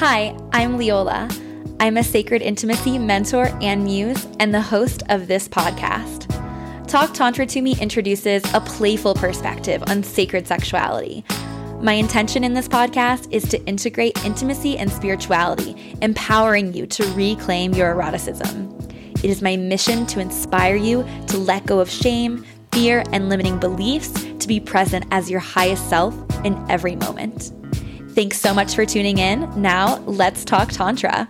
Hi, I'm Leola. I'm a sacred intimacy mentor and muse, and the host of this podcast. Talk Tantra to Me introduces a playful perspective on sacred sexuality. My intention in this podcast is to integrate intimacy and spirituality, empowering you to reclaim your eroticism. It is my mission to inspire you to let go of shame, fear, and limiting beliefs to be present as your highest self in every moment. Thanks so much for tuning in. Now, let's talk Tantra.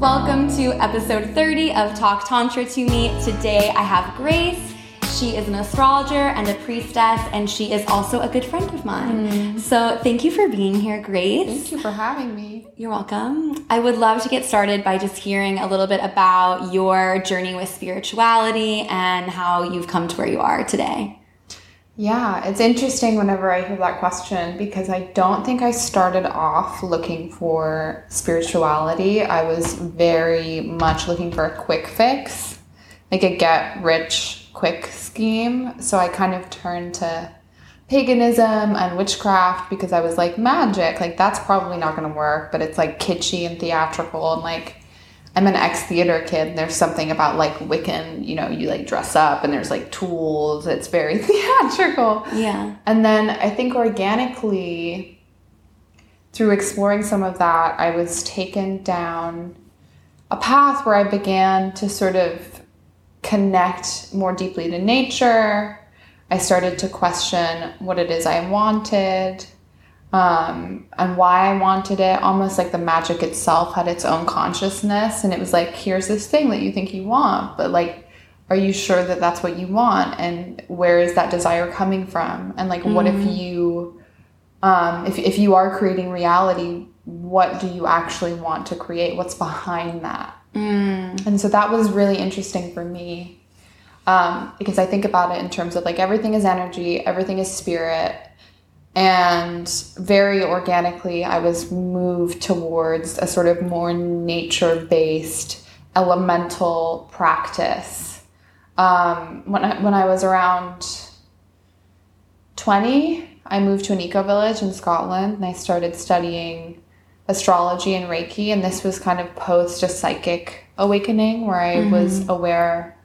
Welcome to episode 30 of Talk Tantra to Me. Today I have Grace. She is an astrologer and a priestess, and she is also a good friend of mine. Mm. So, thank you for being here, Grace. Thank you for having me. You're welcome. I would love to get started by just hearing a little bit about your journey with spirituality and how you've come to where you are today. Yeah, it's interesting whenever I hear that question because I don't think I started off looking for spirituality. I was very much looking for a quick fix, like a get rich quick scheme. So I kind of turned to paganism and witchcraft because I was like, magic, like that's probably not going to work, but it's like kitschy and theatrical. And like, I'm an ex theater kid, and there's something about like Wiccan, you know, you like dress up and there's like tools, it's very theatrical. Yeah. And then I think organically, through exploring some of that, I was taken down a path where I began to sort of connect more deeply to nature. I started to question what it is I wanted um, and why I wanted it. Almost like the magic itself had its own consciousness. And it was like, here's this thing that you think you want, but like, are you sure that that's what you want? And where is that desire coming from? And like, mm-hmm. what if mm. you, um, if, if you are creating reality, what do you actually want to create? What's behind that? Mm. And so that was really interesting for me um, because I think about it in terms of like everything is energy, everything is spirit. And very organically, I was moved towards a sort of more nature based elemental practice. Um, when, I, when I was around 20, I moved to an eco village in Scotland and I started studying astrology and Reiki, and this was kind of post a psychic awakening where I mm-hmm. was aware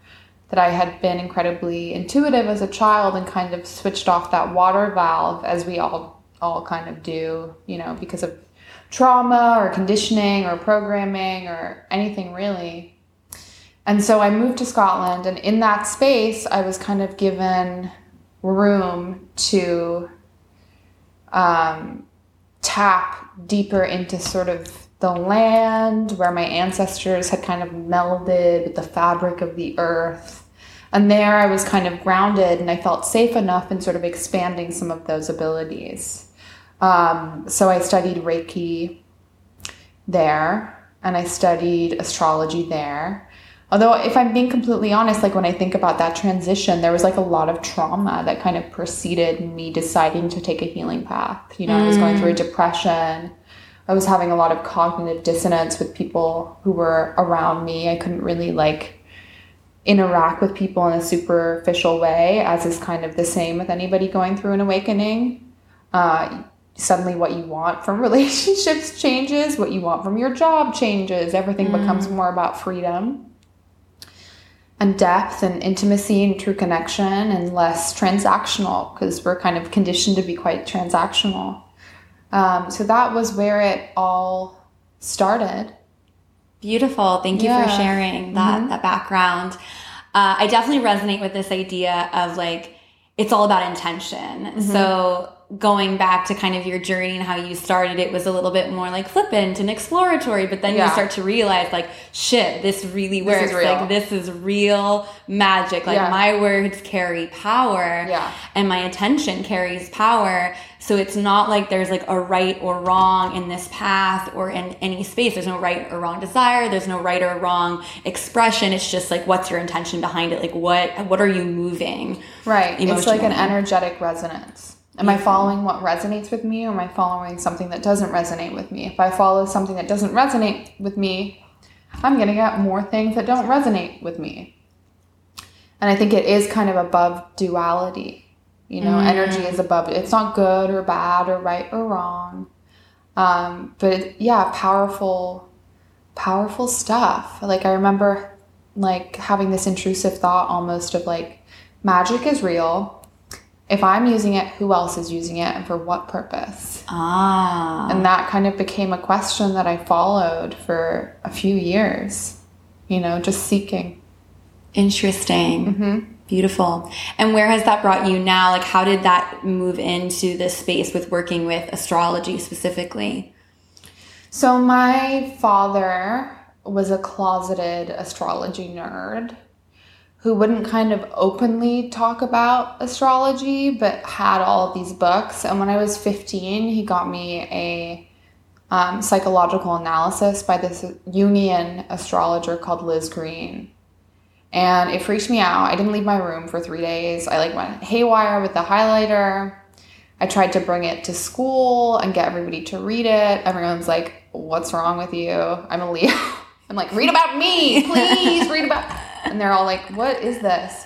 that I had been incredibly intuitive as a child and kind of switched off that water valve as we all all kind of do, you know, because of trauma or conditioning or programming or anything really. And so I moved to Scotland and in that space I was kind of given room to um, tap deeper into sort of the land where my ancestors had kind of melded with the fabric of the earth. And there I was kind of grounded and I felt safe enough in sort of expanding some of those abilities. Um, so I studied Reiki there and I studied astrology there. Although, if I'm being completely honest, like when I think about that transition, there was like a lot of trauma that kind of preceded me deciding to take a healing path. You know, mm. I was going through a mm. depression. I was having a lot of cognitive dissonance with people who were around me. I couldn't really like interact with people in a superficial way, as is kind of the same with anybody going through an awakening. Uh, suddenly, what you want from relationships changes, what you want from your job changes, everything mm. becomes more about freedom and depth and intimacy and true connection and less transactional because we're kind of conditioned to be quite transactional. Um, so that was where it all started. Beautiful. Thank you yeah. for sharing that, mm-hmm. that background. Uh, I definitely resonate with this idea of like, it's all about intention. Mm-hmm. So going back to kind of your journey and how you started it was a little bit more like flippant and exploratory but then yeah. you start to realize like shit this really works this like this is real magic like yeah. my words carry power yeah. and my intention carries power so it's not like there's like a right or wrong in this path or in any space. There's no right or wrong desire. There's no right or wrong expression. It's just like what's your intention behind it? Like what what are you moving right. It's like an energetic resonance. Am I following what resonates with me or am I following something that doesn't resonate with me? If I follow something that doesn't resonate with me, I'm going to get more things that don't resonate with me. And I think it is kind of above duality. You know, energy is above it's not good or bad or right or wrong. Um, but yeah, powerful, powerful stuff. Like I remember like having this intrusive thought almost of like magic is real. If I'm using it, who else is using it and for what purpose? Ah. And that kind of became a question that I followed for a few years, you know, just seeking. Interesting. Mm-hmm. Beautiful. And where has that brought you now? Like, how did that move into this space with working with astrology specifically? So, my father was a closeted astrology nerd who wouldn't kind of openly talk about astrology, but had all of these books. And when I was 15, he got me a um, psychological analysis by this Jungian astrologer called Liz Greene. And it freaked me out. I didn't leave my room for three days. I like went haywire with the highlighter. I tried to bring it to school and get everybody to read it. Everyone's like, "What's wrong with you?" I'm a Leo. I'm like, "Read about me, please. read about." And they're all like, "What is this?"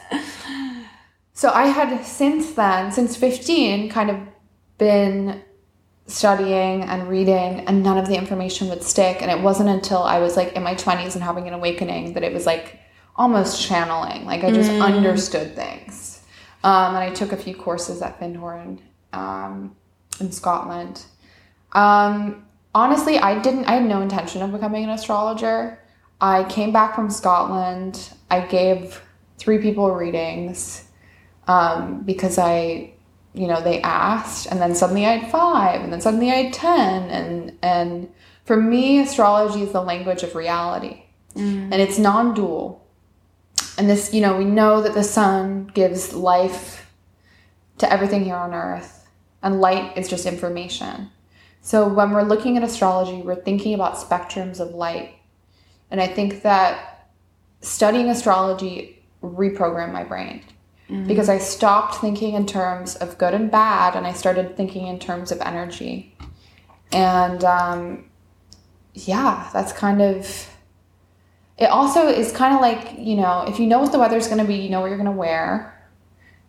So I had since then, since 15, kind of been studying and reading, and none of the information would stick. And it wasn't until I was like in my 20s and having an awakening that it was like almost channeling. Like I just understood things. Um, and I took a few courses at Findhorn um, in Scotland. Um, honestly, I didn't. I had no intention of becoming an astrologer. I came back from Scotland. I gave three people readings um, because I, you know, they asked, and then suddenly I had five, and then suddenly I had ten, and and for me, astrology is the language of reality, and it's non-dual and this you know we know that the sun gives life to everything here on earth and light is just information. So when we're looking at astrology we're thinking about spectrums of light. And i think that studying astrology reprogrammed my brain. Because i stopped thinking in terms of good and bad and i started thinking in terms of energy. And um, yeah that's kind of it also is kind of like you know if you know what the weather's going to be you know what you're going to wear.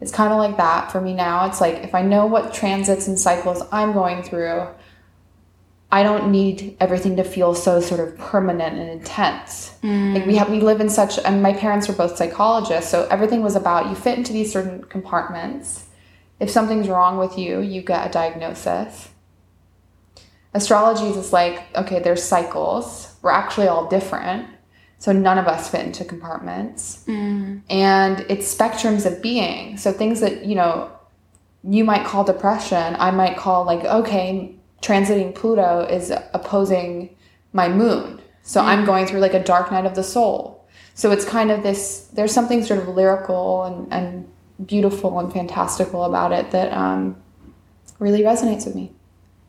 It's kind of like that for me now. It's like if i know what transits and cycles i'm going through i don't need everything to feel so sort of permanent and intense. Like we have we live in such and my parents were both psychologists so everything was about you fit into these certain compartments. If something's wrong with you you get a diagnosis. Astrology is like okay there's cycles. We're actually all different so none of us fit into compartments. Mm. And it's spectrums of being. So things that, you know, you might call depression, I might call like, okay, transiting Pluto is opposing my moon. So I'm mm. going through like a dark night of the soul. So it's kind of this, there's something sort of lyrical and, and beautiful and fantastical about it that um, really resonates with me.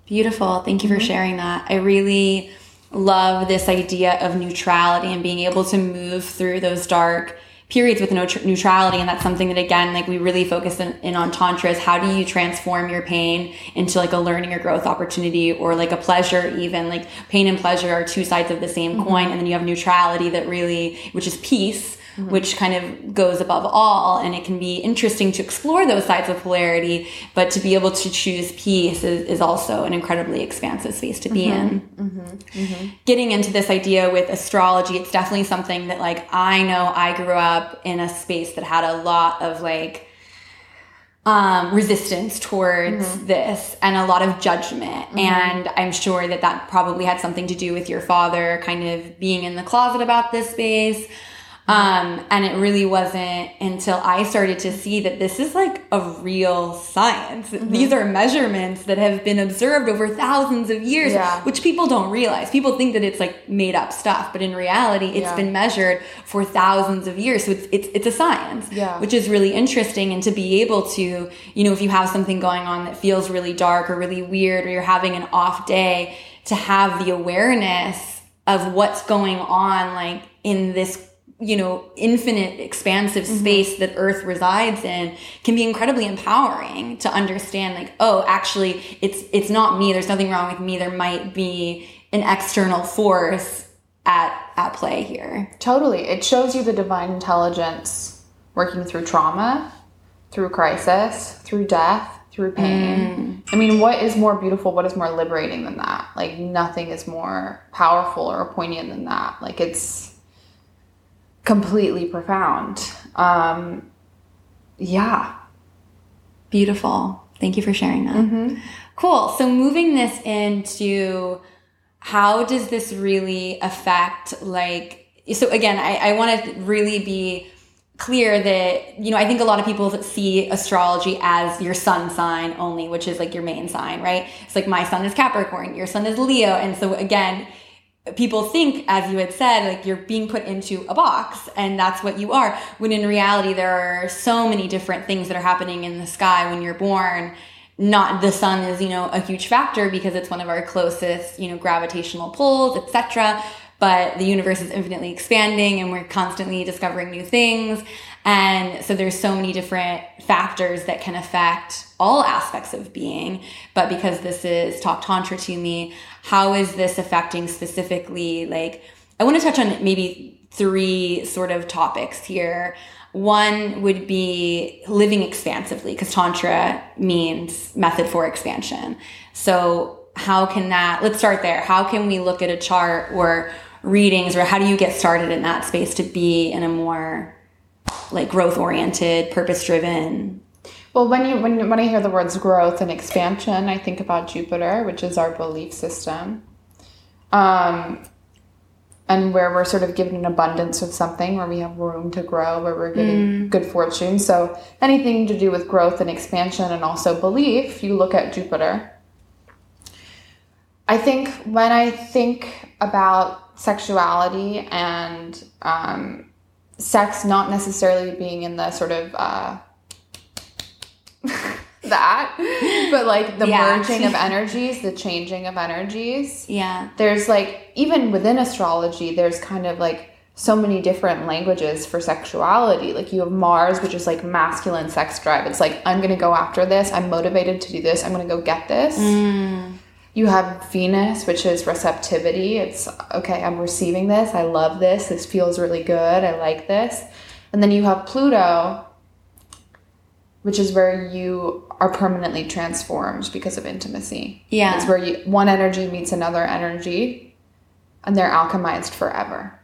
Beautiful. Thank you for mm-hmm. sharing that. I really love this idea of neutrality and being able to move through those dark periods with no neutrality. And that's something that again like we really focus in, in on tantra is how do you transform your pain into like a learning or growth opportunity or like a pleasure even? Like pain and pleasure are two sides of the same mm-hmm. coin. And then you have neutrality that really which is peace Mm-hmm. which kind of goes above all and it can be interesting to explore those sides of polarity but to be able to choose peace is, is also an incredibly expansive space to be mm-hmm. in. Mm-hmm. Getting into this idea with astrology it's definitely something that like i know i grew up in a space that had a lot of like um, resistance towards this and a lot of judgment. And I'm sure that that probably had something to do with your father kind of being in the closet about this space. Um, and it really wasn't until I started to see that this is like a real science. These are measurements that have been observed over thousands of years, Yeah. which people don't realize. People think that it's like made up stuff, but in reality, it's Yeah. been measured for thousands of years. So it's, it's, it's a science, Yeah. which is really interesting. And to be able to, you know, if you have something going on that feels really dark or really weird, or you're having an off day, to have the awareness of what's going on, like in this you know infinite expansive mm-hmm. space that earth resides in can be incredibly empowering to understand like oh actually it's it's not me there's nothing wrong with me there might be an external force at at play here Totally. It shows you the divine intelligence working through trauma, through crisis, through death, through pain. Mm. I mean, what is more beautiful? What is more liberating than that? Like, nothing is more powerful or poignant than that. Like, it's completely profound. Um, yeah. Beautiful. Thank you for sharing that. Cool. So moving this into how does this really affect like so again, I, I want to really be clear that you know I think a lot of people see astrology as your sun sign only, which is like your main sign, right? It's like my sun is Capricorn, your sun is Leo, and so again, people think, as you had said, like you're being put into a box and that's what you are. When in reality, there are so many different things that are happening in the sky when you're born. Not the sun is, you know, a huge factor because it's one of our closest, you know, gravitational pulls, etc. But the universe is infinitely expanding and we're constantly discovering new things. And so there's so many different factors that can affect all aspects of being. But because this is talk tantra to me, how is this affecting specifically like I want to touch on maybe three sort of topics here. One would be living expansively because tantra means method for expansion. So how can that let's start there. How can we look at a chart or readings or how do you get started in that space to be in a more like growth oriented, purpose driven Well, when you when when I hear the words growth and expansion, I think about Jupiter, which is our belief system, um, and where we're sort of given an abundance of something, where we have room to grow, where we're given good fortune. So anything to do with growth and expansion, and also belief, you look at Jupiter. I think when I think about sexuality and um, sex not necessarily being in the sort of uh, that, but like the Yeah. merging of energies, the changing of energies. Yeah. There's like, even within astrology, there's kind of like so many different languages for sexuality. Like you have Mars, which is like masculine sex drive. It's like, I'm going to go after this. I'm motivated to do this. I'm going to go get this. You have Venus, which is receptivity. It's okay, I'm receiving this. I love this. This feels really good. I like this. And then you have Pluto, which is where you are permanently transformed because of intimacy. Yeah. It's where you, one energy meets another energy and they're alchemized forever.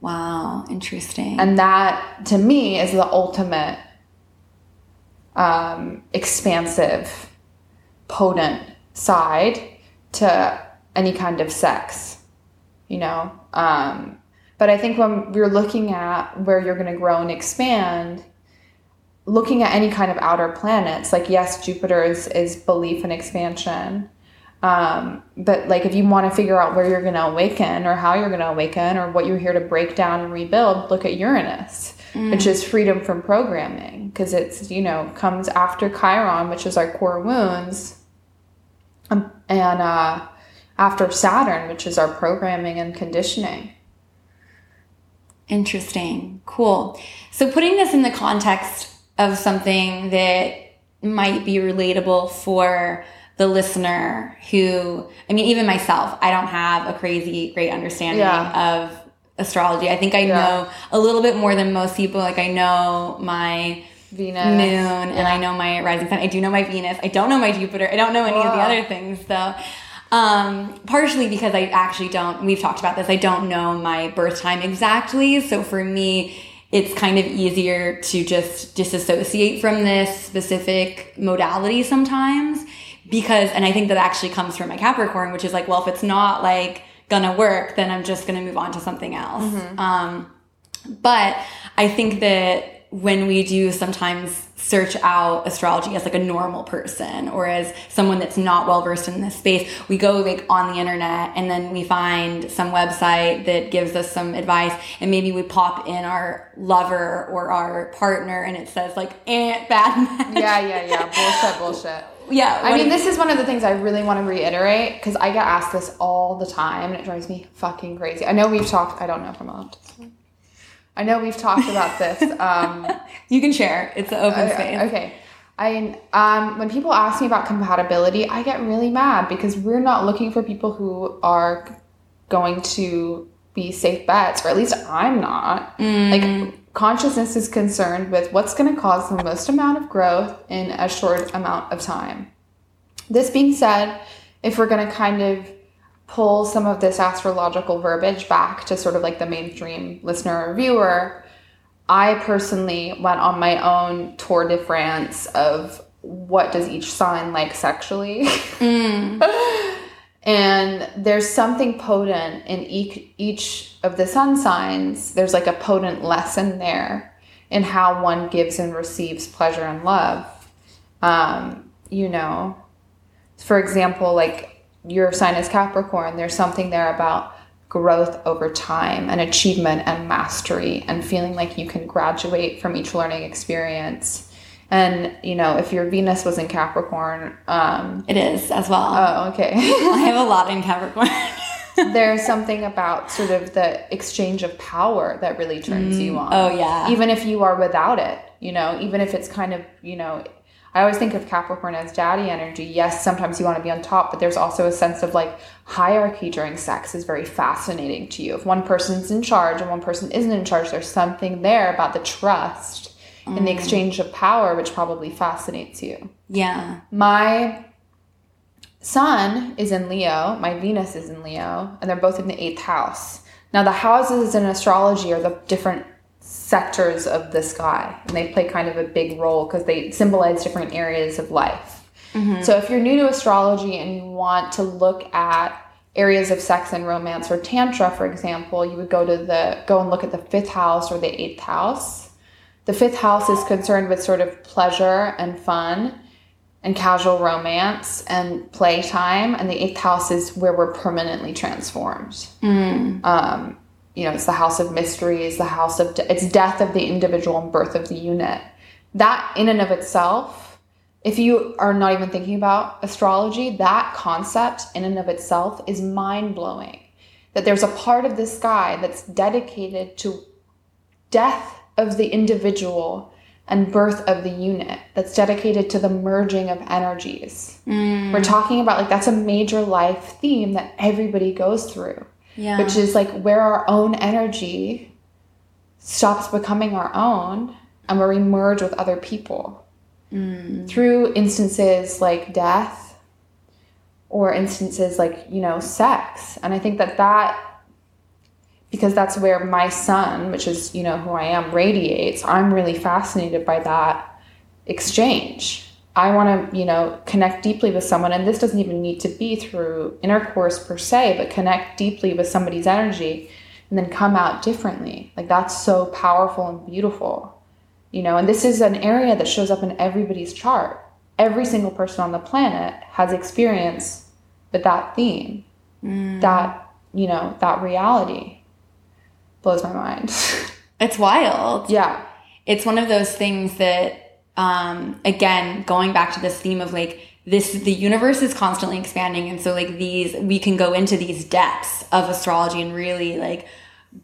Wow. Interesting. And that, to me, is the ultimate um, expansive, potent side to any kind of sex, you know? Um, but I think when you're looking at where you're going to grow and expand, looking at any kind of outer planets, like, yes, Jupiter is, is belief and expansion. Um, but like if you want to figure out where you're going to awaken or how you're going to awaken or what you're here to break down and rebuild, look at Uranus, which is freedom from programming because it's, you know, comes after Chiron, which is our core wounds, um, and uh, after Saturn, which is our programming and conditioning. Interesting. Cool. So putting this in the context of something that might be relatable for the listener who I mean even myself, I don't have a crazy great understanding Yeah. of astrology. I think I Yeah. know a little bit more than most people. Like I know my Venus. moon and I know my rising sign. I do know my Venus. I don't know my Jupiter. I don't know any of the other things though. Um, partially because I actually don't, we've talked about this, I don't know my birth time exactly. So for me, it's kind of easier to just disassociate from this specific modality sometimes because, and I think that actually comes from my Capricorn, which is like, well, if it's not like gonna work, then I'm just gonna move on to something else. Um, but I think that when we do sometimes search out astrology as like a normal person or as someone that's not well versed in this space, we go like on the internet and then we find some website that gives us some advice and maybe we pop in our lover or our partner and it says like eh, bad magic. Yeah, yeah, yeah. Bullshit, bullshit. Yeah. I mean, this is one of the things I really want to reiterate because I get asked this all the time and it drives me fucking crazy. I know we've talked, I don't know if I'm allowed to. I know we've talked about this. Um, you can share. It's an open space. okay. I um, when people ask me about compatibility, I get really mad because we're not looking for people who are going to be safe bets, or at least I'm not. Like consciousness is concerned with what's going to cause the most amount of growth in a short amount of time. This being said, if we're going to kind of pull some of this astrological verbiage back to sort of like the mainstream listener or viewer, I personally went on my own tour de France of what does each sign like sexually. Mm. and there's something potent in each, each of the sun signs. There's like a potent lesson there in how one gives and receives pleasure and love. Um, you know, for example, like your sign is Capricorn, there's something there about growth over time and achievement and mastery and feeling like you can graduate from each learning experience. And you know, if your Venus was in Capricorn, um, it is as well. Oh, okay. I have a lot in Capricorn. There's something about sort of the exchange of power that really turns mm, you on. Oh yeah. Even if you are without it, you know, even if it's kind of, you know, I always think of Capricorn as daddy energy. Yes, sometimes you want to be on top, but there's also a sense of like hierarchy during sex is very fascinating to you. If one person's in charge and one person isn't in charge, there's something there about the trust mm. in the exchange of power, which probably fascinates you. Yeah. My sun is in Leo, my Venus is in Leo, and they're both in the eighth house. Now, the houses in astrology are the different sectors of the sky and they play kind of a big role because they symbolize different areas of life mm-hmm. so if you're new to astrology and you want to look at areas of sex and romance or tantra for example you would go to the go and look at the fifth house or the eighth house the fifth house is concerned with sort of pleasure and fun and casual romance and playtime and the eighth house is where we're permanently transformed mm. um, you know, it's the house of mysteries, the house of, de- it's death of the individual and birth of the unit. That in and of itself, if you are not even thinking about astrology, that concept in and of itself is mind blowing. That there's a part of the sky that's dedicated to death of the individual and birth of the unit that's dedicated to the merging of energies. Mm. We're talking about like that's a major life theme that everybody goes through yeah. which is like where our own energy stops becoming our own and where we merge with other people mm. through instances like death or instances like you know sex and i think that that because that's where my sun which is you know who i am radiates i'm really fascinated by that exchange I want to, you know, connect deeply with someone. And this doesn't even need to be through intercourse per se, but connect deeply with somebody's energy and then come out differently. Like that's so powerful and beautiful, you know. And this is an area that shows up in everybody's chart. Every single person on the planet has experience with that theme, mm. that, you know, that reality. Blows my mind. it's wild. Yeah. It's one of those things that um, again, going back to this theme of like this, the universe is constantly expanding. And so like these, we can go into these depths of astrology and really like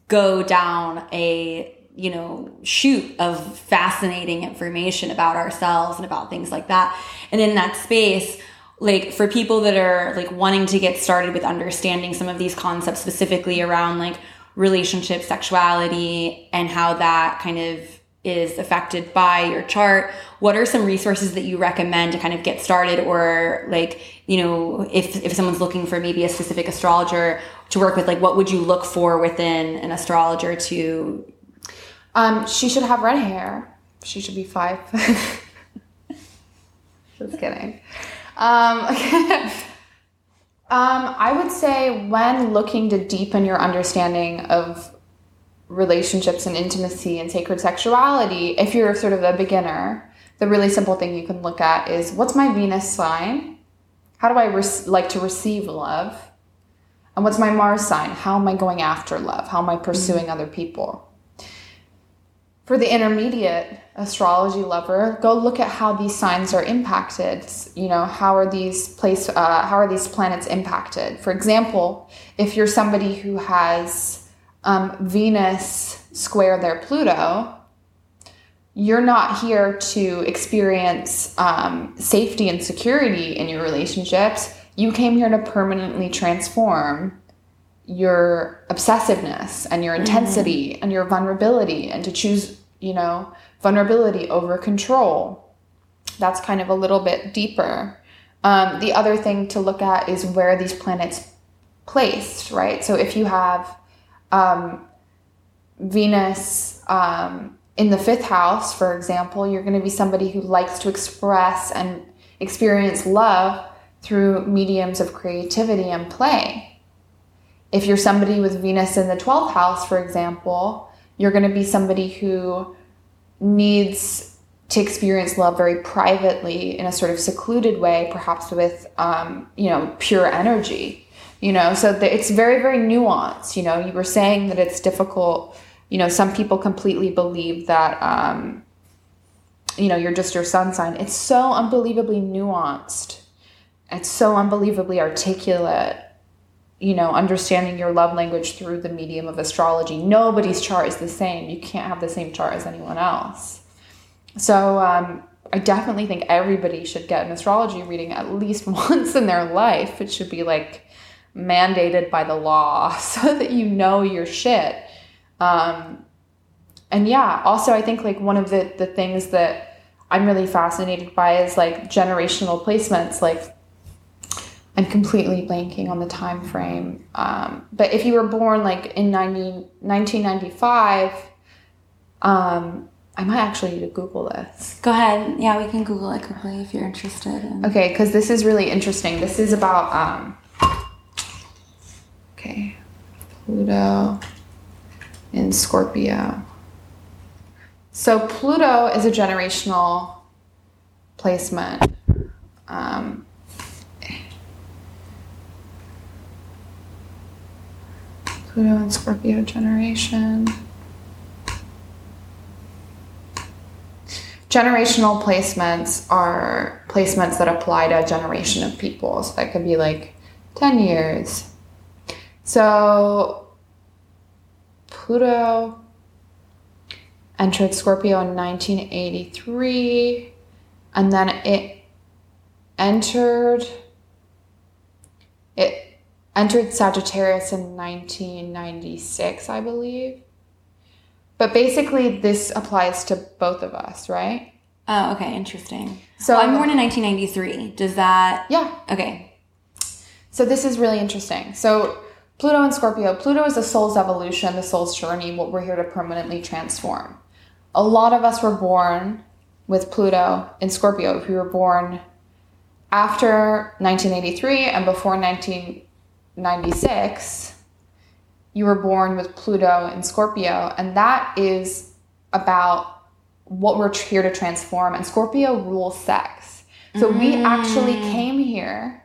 go down a, you know, shoot of fascinating information about ourselves and about things like that. And in that space, like for people that are like wanting to get started with understanding some of these concepts specifically around like relationship sexuality and how that kind of is affected by your chart what are some resources that you recommend to kind of get started? Or like you know if if someone's looking for maybe a specific astrologer to work with like what would you look for within an astrologer to um she should have red hair. She should be five. Just kidding. Um Um, I would say when looking to deepen your understanding of relationships and intimacy and sacred sexuality, if you're sort of a beginner, the really simple thing you can look at is what's my Venus sign? How do I re- like to receive love? And what's my Mars sign? How am I going after love? How am I pursuing mm-hmm. other people? For the intermediate astrology lover, go look at how these signs are impacted. You know, how are these place? Uh, how are these planets impacted? For example, if you're somebody who has um, Venus square their Pluto, you're not here to experience um, safety and security in your relationships. You came here to permanently transform your obsessiveness and your intensity mm-hmm. and your vulnerability and to choose you know, vulnerability over control. That's kind of a little bit deeper. Um, the other thing to look at is where these planets placed, right? So if you have um, Venus um, in the fifth house, for example, you're going to be somebody who likes to express and experience love through mediums of creativity and play. If you're somebody with Venus in the 12th house, for example, you're going to be somebody who needs to experience love very privately in a sort of secluded way, perhaps with, um, you know, pure energy. You know, so the, it's very, very nuanced. You know, you were saying that it's difficult. You know, some people completely believe that, um, you know, you're just your sun sign. It's so unbelievably nuanced. It's so unbelievably articulate you know, understanding your love language through the medium of astrology. Nobody's chart is the same. You can't have the same chart as anyone else. So um, I definitely think everybody should get an astrology reading at least once in their life. It should be like mandated by the law so that you know your shit. Um, and yeah, also I think like one of the the things that I'm really fascinated by is like generational placements. Like I'm completely blanking on the time frame. Um, but if you were born like in 90, 1995, um, I might actually need to Google this. Go ahead. Yeah, we can Google it quickly if you're interested. In... Okay, because this is really interesting. This is about, um, okay, Pluto in Scorpio. So Pluto is a generational placement. Um, Pluto and Scorpio generation. Generational placements are placements that apply to a generation of people. So that could be like 10 years. So Pluto entered Scorpio in 1983, and then it entered it entered Sagittarius in 1996, I believe. But basically, this applies to both of us, right? Oh, okay, interesting. So well, I'm born in 1993. Does that? Yeah. Okay. So this is really interesting. So Pluto and Scorpio. Pluto is the soul's evolution, the soul's journey, what we're here to permanently transform. A lot of us were born with Pluto in Scorpio. If we were born after 1983 and before 1996, you were born with Pluto in Scorpio, and that is about what we're here to transform. And Scorpio rules sex. So mm. we actually came here,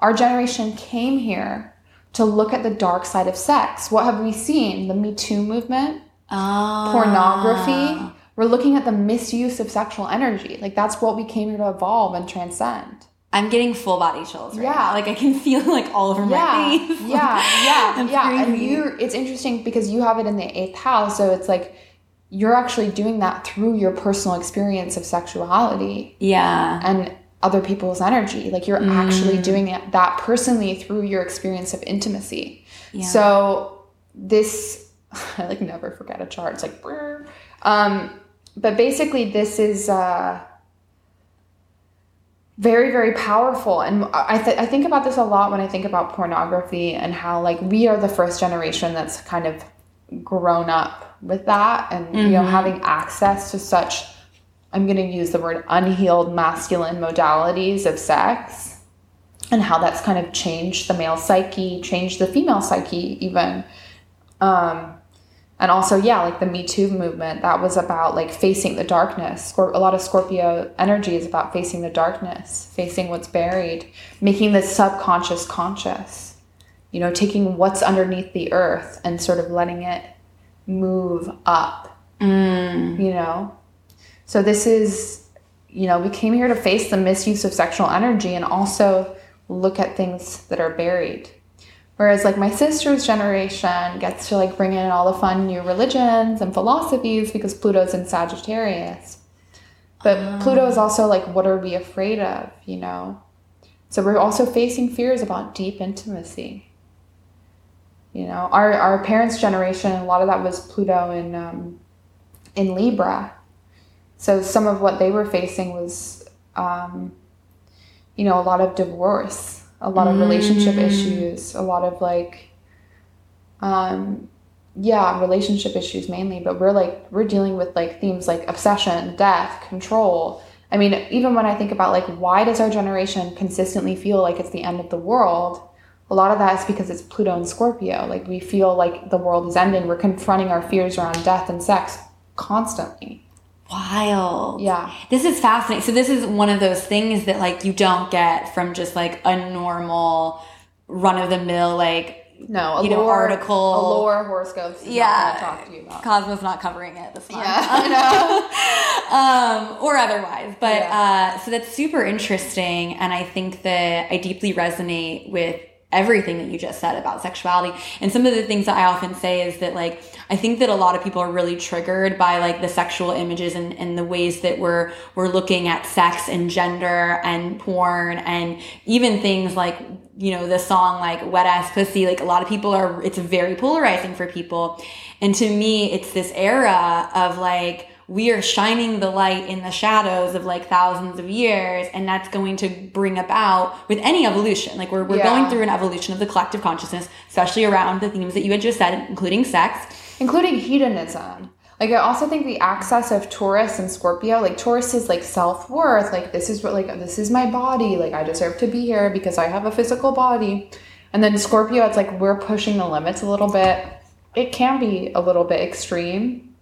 our generation came here to look at the dark side of sex. What have we seen? The Me Too movement, ah. pornography. We're looking at the misuse of sexual energy. Like that's what we came here to evolve and transcend. I'm getting full body chills right yeah. Now. Like I can feel like all over yeah. my face. Yeah, yeah, yeah. And you it's interesting because you have it in the eighth house, so it's like you're actually doing that through your personal experience of sexuality. Yeah. And other people's energy. Like you're mm. actually doing it, that personally through your experience of intimacy. Yeah. So this I like never forget a chart. It's like um but basically this is uh very very powerful and I, th- I think about this a lot when i think about pornography and how like we are the first generation that's kind of grown up with that and mm-hmm. you know mm-hmm. having access to such i'm going to use the word unhealed masculine modalities of sex and how that's kind of changed the male psyche changed the female psyche even. Um, and also yeah like the me too movement that was about like facing the darkness. A lot of scorpio energy is about facing the darkness facing what's buried making the subconscious conscious you know taking what's underneath the earth and sort of letting it move up mm. you know so this is you know we came here to face the misuse of sexual energy and also look at things that are buried Whereas like my sister's generation gets to like bring in all the fun new religions and philosophies because Pluto's in Sagittarius. But um. Pluto is also like what are we afraid of, you know? So we're also facing fears about deep intimacy. You know, our our parents' generation, a lot of that was Pluto in um, in Libra. So some of what they were facing was, um, you know, a lot of divorce, a lot of relationship Mm. issues, a lot of like, um, yeah, relationship issues mainly. But we're like we're dealing with like themes like obsession, death, control. I mean, even when I think about like why does our generation consistently feel like it's the end of the world? A lot of that is because it's Pluto and Scorpio. Like we feel like the world is ending. We're confronting our fears around death and sex constantly. Wild. Yeah. This is fascinating. So this is one of those things that like you don't get from just like a normal run of the mill like No, a You know, article. a lore horoscopes. Yeah. talk to you about. Cosmo's not covering it this month. Yeah, I um, or otherwise. But Yeah. uh, so that's super interesting, and I think that I deeply resonate with everything that you just said about sexuality. And some of the things that I often say is that like I think that a lot of people are really triggered by like the sexual images and, and the ways that we're we're looking at sex and gender and porn and even things like you know the song like wet ass pussy like a lot of people are it's very polarizing for people and to me it's this era of like we are shining the light in the shadows of like thousands of years and that's going to bring about with any evolution like we're, we're Yeah. going through an evolution of the collective consciousness especially around the themes that you had just said including sex including hedonism. Like I also think the access of Taurus and Scorpio, like Taurus is like self worth, like this is what like this is my body, like I deserve to be here because I have a physical body. And then Scorpio, it's like we're pushing the limits a little bit. It can be a little bit extreme,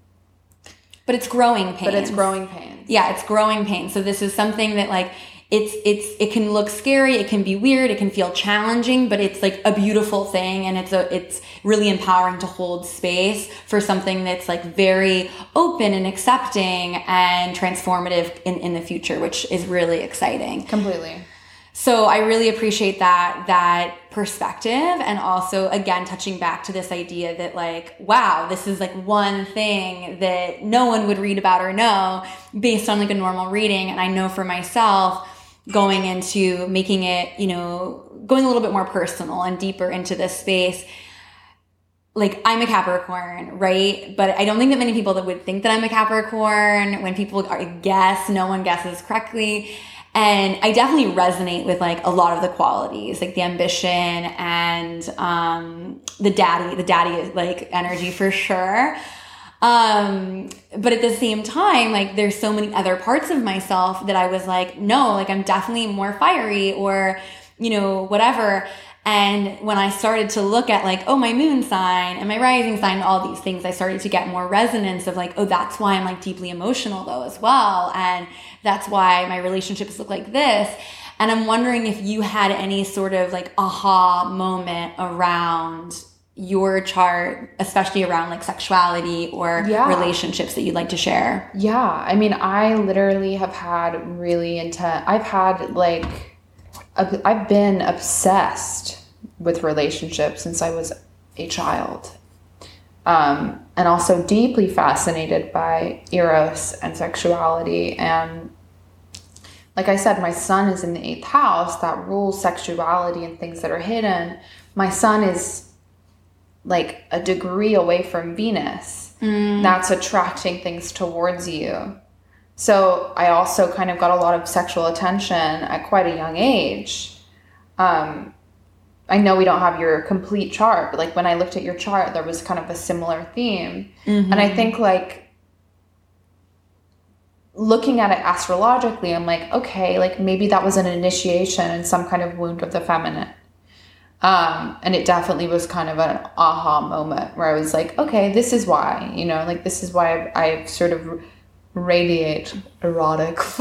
but it's growing pain but it's growing pains. yeah it's growing pain so this is something that like it's it's it can look scary it can be weird it can feel challenging but it's like a beautiful thing and it's a it's really empowering to hold space for something that's like very open and accepting and transformative in, in the future which is really exciting Completely. So I really appreciate that that perspective and also again touching back to this idea that like wow this is like one thing that no one would read about or know based on like a normal reading and I know for myself going into making it you know going a little bit more personal and deeper into this space like I'm a Capricorn, right? But I don't think that many people that would think that I'm a Capricorn. When people guess, no one guesses correctly. And I definitely resonate with like a lot of the qualities, like the ambition and um, the daddy, the daddy like energy for sure. Um, but at the same time, like there's so many other parts of myself that I was like, no, like I'm definitely more fiery or, you know, whatever. And when I started to look at like, oh, my moon sign and my rising sign, all these things, I started to get more resonance of like, oh, that's why I'm like deeply emotional though as well. And that's why my relationships look like this. And I'm wondering if you had any sort of like aha moment around your chart, especially around like sexuality or Yeah. relationships that you'd like to share. Yeah, I mean, I literally have had really intense. I've had like, I've been obsessed with relationships since I was a child, um, and also deeply fascinated by eros and sexuality. And like I said, my sun is in the eighth house that rules sexuality and things that are hidden. My sun is like a degree away from Venus. That's attracting things towards you. So I also kind of got a lot of sexual attention at quite a young age. Um, I know we don't have your complete chart, but like when I looked at your chart, there was kind of a similar theme. And I think like looking at it astrologically, I'm like, okay, like maybe that was an initiation and some kind of wound of the feminine. Um, and it definitely was kind of an aha moment where I was like, okay, this is why, you know, like this is why I, I sort of radiate erotic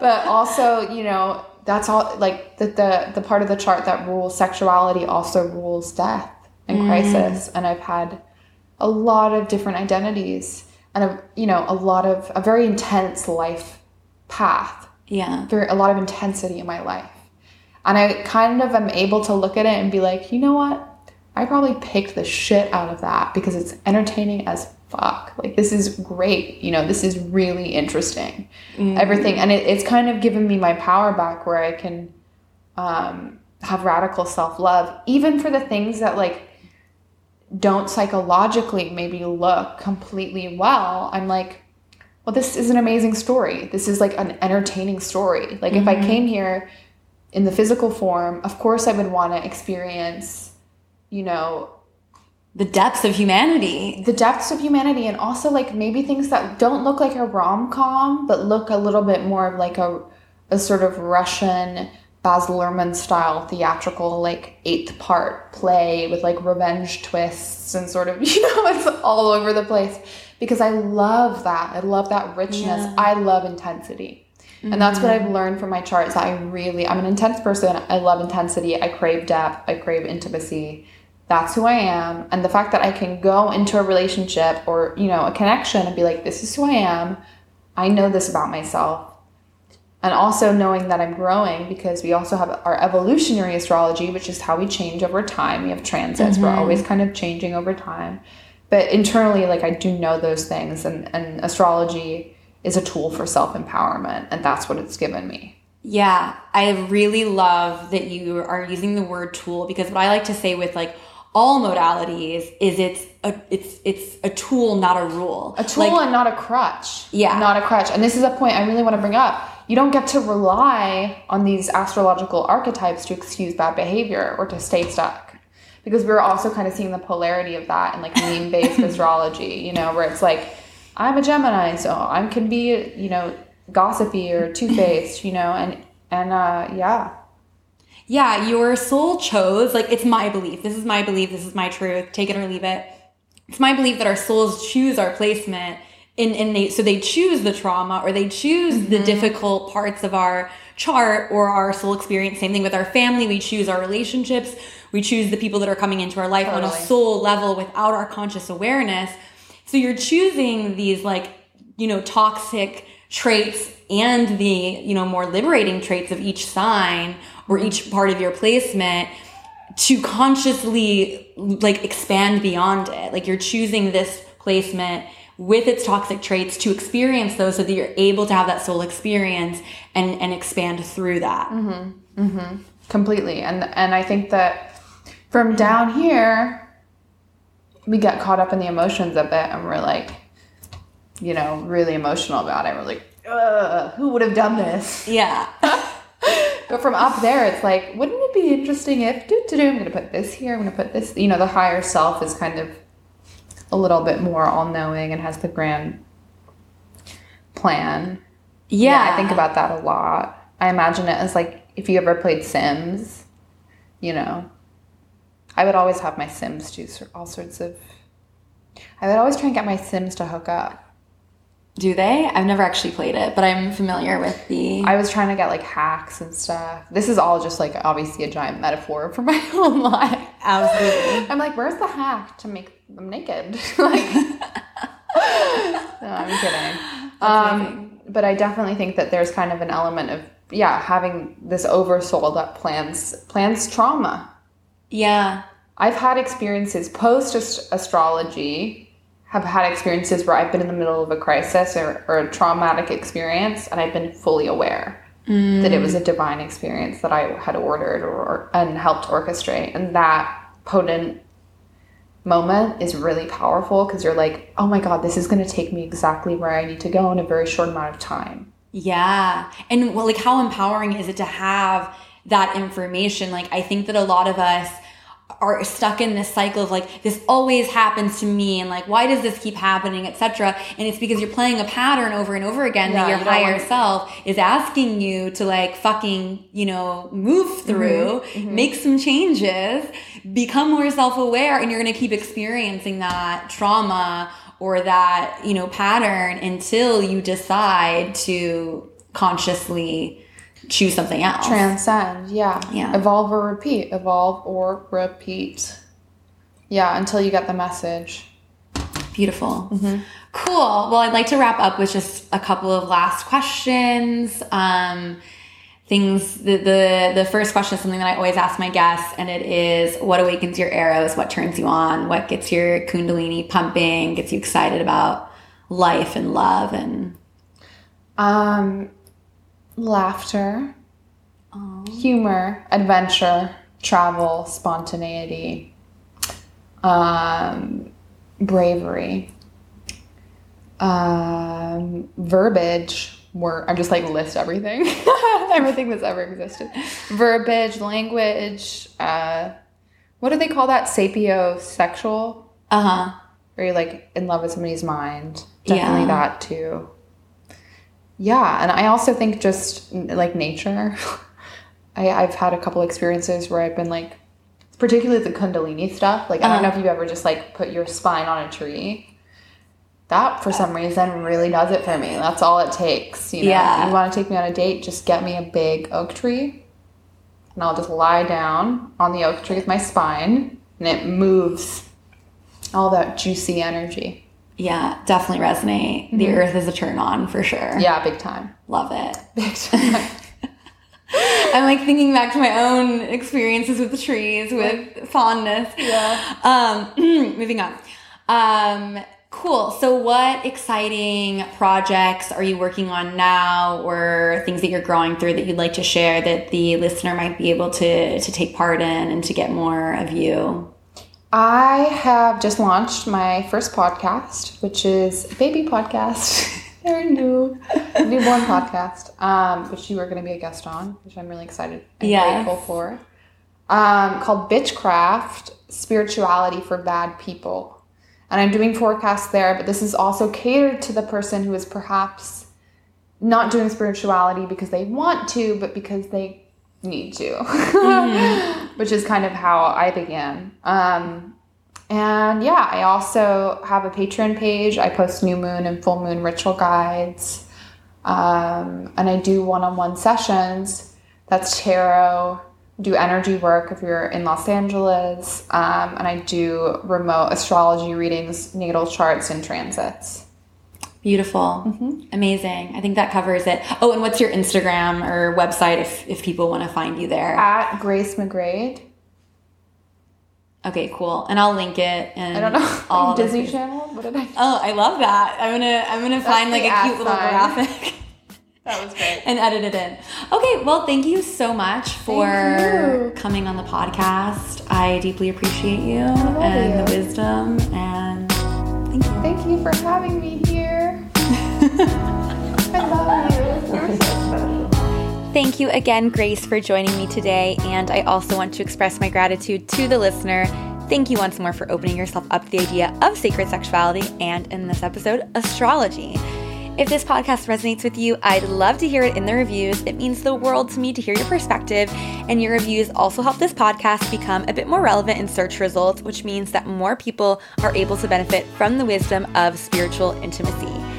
but also, you know, that's all like the, the the part of the chart that rules sexuality also rules death and mm. crisis. And I've had a lot of different identities and a you know, a lot of a very intense life path Yeah. very a lot of intensity in my life. And I kind of am able to look at it and be like, you know what? I probably picked the shit out of that because it's entertaining as fuck. Like this is great. You know, this is really interesting. Everything. And it, it's kind of given me my power back where I can um, have radical self love, even for the things that like don't psychologically maybe look completely well, I'm like, well, this is an amazing story. This is like an entertaining story. Like, if I came here in the physical form, of course, I would want to experience, you know, the depths of humanity. the depths of humanity and also like maybe things that don't look like a rom-com but look a little bit more of like a, a sort of russian baz luhrmann style theatrical like eighth part play with like revenge twists and sort of you know it's all over the place. Because i love that. I love that richness. Yeah. i love intensity. And that's what mm-hmm. i've learned from my charts. That i really i'm an intense person. I love intensity. I crave depth. I crave intimacy that's who I am. And the fact that I can go into a relationship or, you know, a connection and be like, this is who I am. I know this about myself. And also knowing that I'm growing because we also have our evolutionary astrology, which is how we change over time. We have transits, we're mm-hmm. always kind of changing over time. But internally, like I do know those things and, and astrology is a tool for self-empowerment and that's what it's given me. Yeah, I really love that you are using the word tool because what I like to say with like all modalities is it's a it's it's a tool, not a rule. a tool Like, and not a crutch. Yeah. Not a crutch. And this is a point I really want to bring up. You don't get to rely on these astrological archetypes to excuse bad behavior or to stay stuck. Because we're also kind of seeing the polarity of that in like meme based astrology, you know, where it's like, I'm a Gemini, so I can be, you know, gossipy or two faced, you know, and and uh yeah. Yeah, your soul chose like it's my belief. This is my belief. This is my truth. Take it or leave it. It's my belief that our souls choose our placement in in they so they choose the trauma or they choose the mm-hmm. difficult parts of our chart or our soul experience. Same thing with our family. We choose our relationships. We choose the people that are coming into our life on a soul level without our conscious awareness. So you're choosing these like, you know, toxic traits and the, you know, more liberating traits of each sign or each part of your placement to consciously like expand beyond it. Like you're choosing this placement with its toxic traits to experience those so that you're able to have that soul experience and and expand through that. Mm-hmm. Mm-hmm. Completely and and i think that from down here we get caught up in the emotions a bit and we're like you know really emotional about it we're like Ugh, who would have done this Yeah. but from up there it's like wouldn't it be interesting if do do do i'm gonna put this here i'm gonna put this you know the higher self is kind of a little bit more all-knowing and has the grand plan Yeah. I think about that a lot. I imagine it as like if you ever played Sims, you know, I would always have my Sims do all sorts of. I would always try and get my Sims to hook up. Do they? I've never actually played it, but I'm familiar with the I was trying to get like hacks and stuff. This is all just like obviously a giant metaphor for my own life. Absolutely. I'm like, where's the hack to make them naked? like, no, I'm kidding. Um, but I definitely think that there's kind of an element of yeah having this oversoul that plans plans trauma. Yeah. I've had experiences post astrology. Have had experiences where I've been in the middle of a crisis or, or a traumatic experience, and I've been fully aware that it was a mm. divine experience that I had ordered or and helped orchestrate, and that potent moment is really powerful because you're like, oh my god, this is going to take me exactly where I need to go in a very short amount of time. Yeah. And well, like how empowering is it to have that information? Like I think that a lot of us are stuck in this cycle of like this always happens to me and like why does this keep happening etc and it's because you're playing a pattern over and over again Yeah, that your you higher self is asking you to like fucking you know move through make some changes become more self-aware and you're going to keep experiencing that trauma or that you know pattern until you decide to consciously choose something else Transcend, yeah. Yeah. Evolve or repeat. Evolve or repeat. Yeah, until you get the message. Beautiful. Cool. Well, I'd like to wrap up with just a couple of last questions. Um, things. The, the the first question is something that I always ask my guests, and it is, "What awakens your eros? What turns you on? What gets your kundalini pumping? Gets you excited about life and love?" And Um, laughter, humor, adventure, travel, spontaneity, um, bravery, um, verbiage. Word. I'm just like list everything, everything that's ever existed. Verbiage, language. Uh, what do they call that? Sapiosexual. Uh huh. Where you're like in love with somebody's mind. Definitely Yeah. that too. Yeah, and I also think just like nature. I, I've had a couple experiences where I've been like, particularly the Kundalini stuff. Like I don't know if uh-huh. you've ever just like put your spine on a tree. That for some reason really does it for me. That's all it takes. You know, Yeah. you want to take me on a date, just get me a big oak tree, and I'll just lie down on the oak tree with my spine, and it moves all that juicy energy. Yeah, definitely resonate. The earth is a turn on for sure. Yeah, big time. Love it. Big time. I'm like thinking back to my own experiences with the trees with fondness. Yeah. Um, moving on. Um, cool. So, what exciting projects are you working on now, or things that you're growing through that you'd like to share that the listener might be able to to take part in and to get more of you? I have just launched my first podcast, which is a baby podcast. They're new, newborn podcast, um, which you are going to be a guest on, which I'm really excited and Yes. grateful for. Um, called Bitchcraft: Spirituality for Bad People, and I'm doing forecasts there. But this is also catered to the person who is perhaps not doing spirituality because they want to, but because they need to, which is kind of how I began. Um, and yeah, I also have a Patreon page. I post new moon and full moon ritual guides. Um, and I do one on one sessions. That's tarot, do energy work if you're in Los Angeles. Um, and I do remote astrology readings, natal charts, and transits. Beautiful. Mm-hmm. Amazing. I think that covers it. Oh, and what's your Instagram or website if, if people want to find you there? At Grace McGrade. Okay, cool. And I'll link it and I don't know. all the Disney things. Channel? What did I Oh, I love that. I'm gonna I'm gonna find like a cute little sign. graphic That was great. and edit it in. Okay, well, thank you so much for coming on the podcast. I deeply appreciate you and you. the wisdom and thank you. Thank you for having me here. I love you. Thank you again, Grace, for joining me today. And I also want to express my gratitude to the listener. Thank you once more for opening yourself up to the idea of sacred sexuality and, in this episode, astrology. If this podcast resonates with you, I'd love to hear it in the reviews. It means the world to me to hear your perspective, and your reviews also help this podcast become a bit more relevant in search results, which means that more people are able to benefit from the wisdom of spiritual intimacy.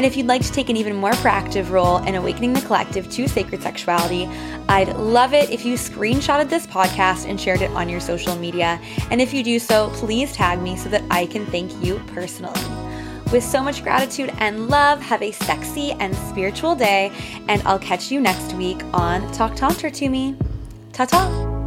And if you'd like to take an even more proactive role in awakening the collective to sacred sexuality, I'd love it if you screenshotted this podcast and shared it on your social media. And if you do so, please tag me so that I can thank you personally. With so much gratitude and love, have a sexy and spiritual day, and I'll catch you next week on Talk Tantra to Me. Ta ta!